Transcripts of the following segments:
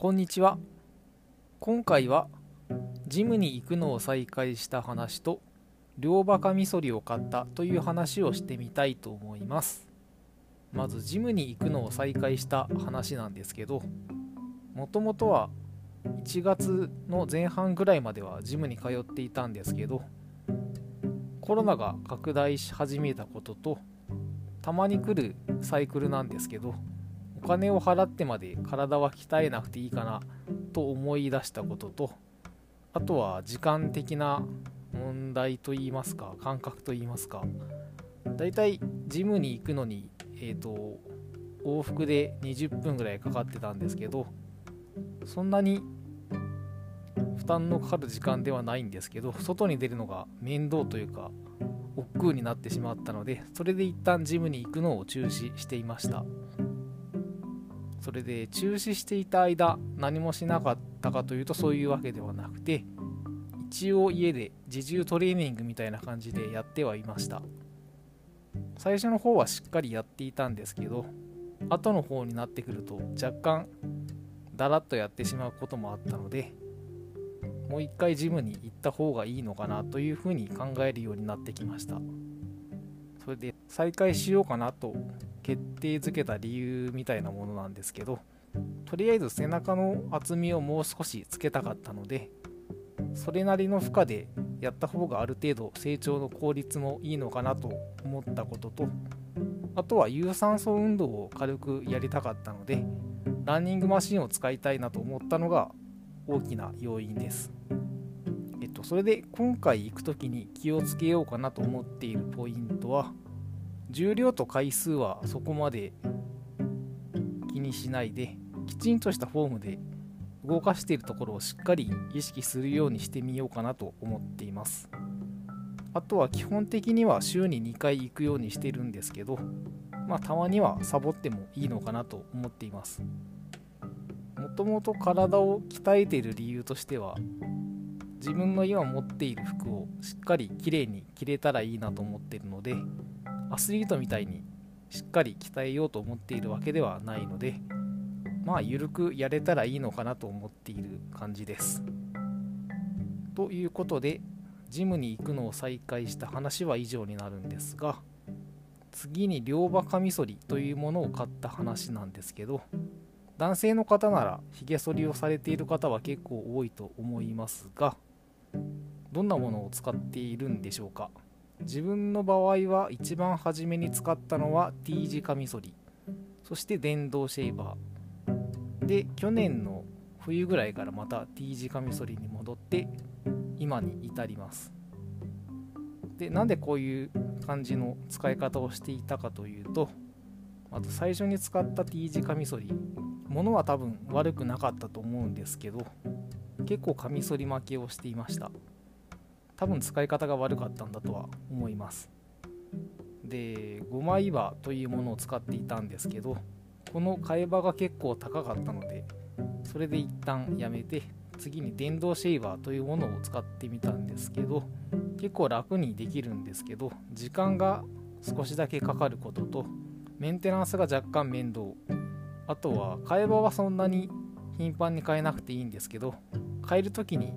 こんにちは。今回はジムに行くのを再開した話と両バカみそりを買ったという話をしてみたいと思います。まずジムに行くのを再開した話なんですけどもともとは1月の前半ぐらいまではジムに通っていたんですけどコロナが拡大し始めたこととたまに来るサイクルなんですけどお金を払ってまで体は鍛えなくていいかなと思い出したこととあとは時間的な問題といいますか感覚といいますかだいたいジムに行くのにえっ、ー、と往復で20分ぐらいかかってたんですけどそんなに負担のかかる時間ではないんですけど外に出るのが面倒というか億劫になってしまったのでそれで一旦ジムに行くのを中止していました。それで中止していた間何もしなかったかというとそういうわけではなくて一応家で自重トレーニングみたいな感じでやってはいました。最初の方はしっかりやっていたんですけど後の方になってくると若干だらっとやってしまうこともあったのでもう一回ジムに行った方がいいのかなというふうに考えるようになってきました。それで再開しようかなと決定づけた理由みたいなものなんですけどとりあえず背中の厚みをもう少しつけたかったのでそれなりの負荷でやった方がある程度成長の効率もいいのかなと思ったこととあとは有酸素運動を軽くやりたかったのでランニングマシンを使いたいなと思ったのが大きな要因です。えっとそれで今回行く時に気をつけようかなと思っているポイントは重量と回数はそこまで気にしないできちんとしたフォームで動かしているところをしっかり意識するようにしてみようかなと思っています。あとは基本的には週に2回行くようにしてるんですけどまあたまにはサボってもいいのかなと思っています。もともと体を鍛えている理由としては自分の今持っている服をしっかりきれいに着れたらいいなと思ってるのでアスリートみたいにしっかり鍛えようと思っているわけではないのでまあ緩くやれたらいいのかなと思っている感じです。ということでジムに行くのを再開した話は以上になるんですが次に両刃カミソリというものを買った話なんですけど男性の方ならひげ剃りをされている方は結構多いと思いますがどんなものを使っているんでしょうか？自分の場合は一番初めに使ったのは T 字カミソリ。そして電動シェーバー。で去年の冬ぐらいからまた T 字カミソリに戻って今に至ります。でなんでこういう感じの使い方をしていたかというとまず最初に使った T 字カミソリ物は多分悪くなかったと思うんですけど結構カミソリ負けをしていました。多分使い方が悪かったんだとは思います。で5枚刃というものを使っていたんですけどこの替え刃が結構高かったのでそれで一旦やめて次に電動シェーバーというものを使ってみたんですけど結構楽にできるんですけど時間が少しだけかかることとメンテナンスが若干面倒。あとは替え刃はそんなに頻繁に変えなくていいんですけど変える時に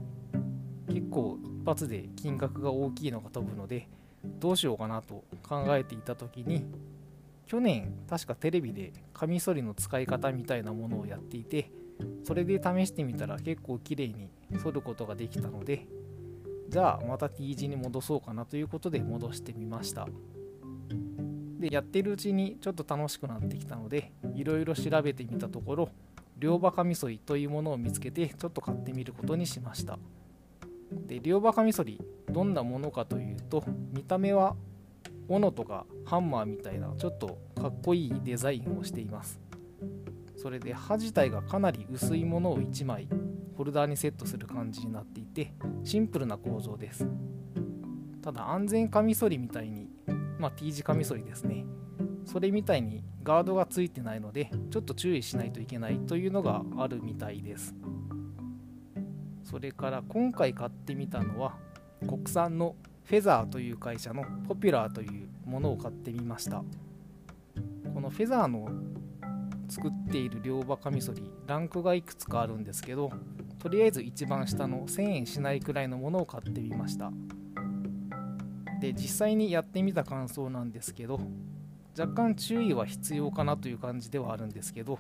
結構一発で金額が大きいのが飛ぶのでどうしようかなと考えていた時に去年確かテレビでカミソリの使い方みたいなものをやっていてそれで試してみたら結構綺麗に剃ることができたのでじゃあまた T 字に戻そうかなということで戻してみました。でやってるうちにちょっと楽しくなってきたのでいろいろ調べてみたところ両刃カミソリというものを見つけてちょっと買ってみることにしました。で両刃カミソリどんなものかというと見た目は斧とかハンマーみたいなちょっとかっこいいデザインをしています。それで刃自体がかなり薄いものを1枚ホルダーにセットする感じになっていてシンプルな構造です。ただ安全カミソリみたいにまあ T 字カミソリですね。それみたいにガードがついてないのでちょっと注意しないといけないというのがあるみたいです。それから今回買ってみたのは国産のフェザーという会社のポピュラーというものを買ってみました。このフェザーの作っている両刃カミソリランクがいくつかあるんですけどとりあえず一番下の1000円しないくらいのものを買ってみました。で実際にやってみた感想なんですけど若干注意は必要かなという感じではあるんですけど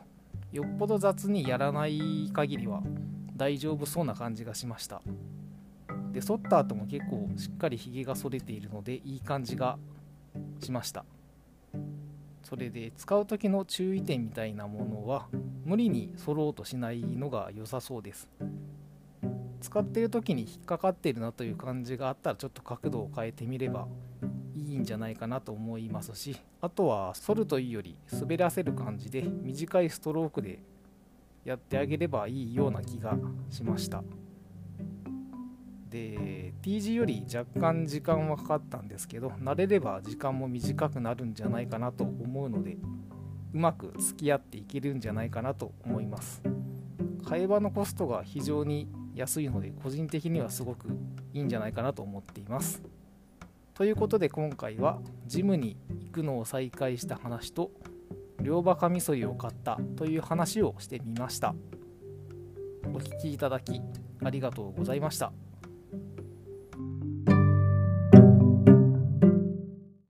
よっぽど雑にやらない限りは大丈夫そうな感じがしました。で剃った後も結構しっかりひげが剃れているのでいい感じがしました。それで使う時の注意点みたいなものは無理に剃ろうとしないのが良さそうです。使ってる時に引っかかってるなという感じがあったらちょっと角度を変えてみればいいんじゃないかなと思いますしあとは反るというより滑らせる感じで短いストロークでやってあげればいいような気がしました。で T 字より若干時間はかかったんですけど慣れれば時間も短くなるんじゃないかなと思うのでうまく付き合っていけるんじゃないかなと思います。会話のコストが非常に安いので個人的にはすごくいいんじゃないかなと思っています。ということで今回はジムに行くのを再開した話と両刃カミソリを買ったという話をしてみましたお聴きいただきありがとうございました。